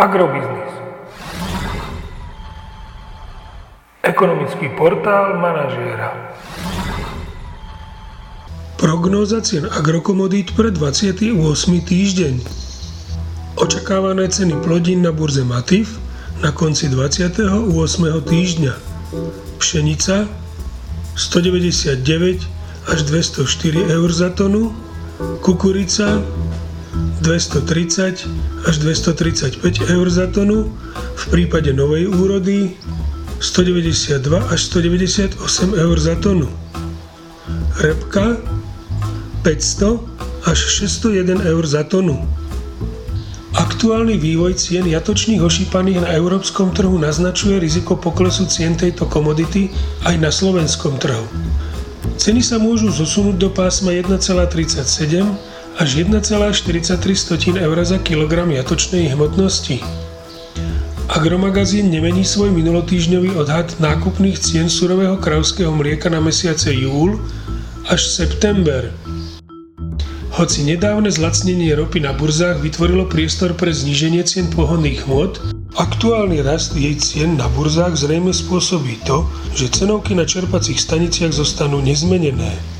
Agrobiznis. Ekonomický portál manažéra. Prognóza cien agrokomodít pre 28. týždeň. Očakávané ceny plodín na burze Matif na konci 28. týždňa. Pšenica 199 až 204 eur za tonu, kukurica 230 až 235 eur za tonu, v prípade novej úrody 192 až 198 eur za tonu. Repka 500 až 601 eur za tonu. Aktuálny vývoj cien jatočných ošípaných na európskom trhu naznačuje riziko poklesu cien tejto komodity aj na slovenskom trhu. Ceny sa môžu zosunúť do pásma 1,37 až 1,43 eur za kilogram jatočnej hmotnosti. Agromagazín nemení svoj minulotýžňový odhad nákupných cien surového kravského mlieka na mesiace júl až september. Hoci nedávne zlacnenie ropy na burzách vytvorilo priestor pre zníženie cien pohonných hmot, aktuálny rast jej cien na burzách zrejme spôsobí to, že cenovky na čerpacích staniciach zostanú nezmenené.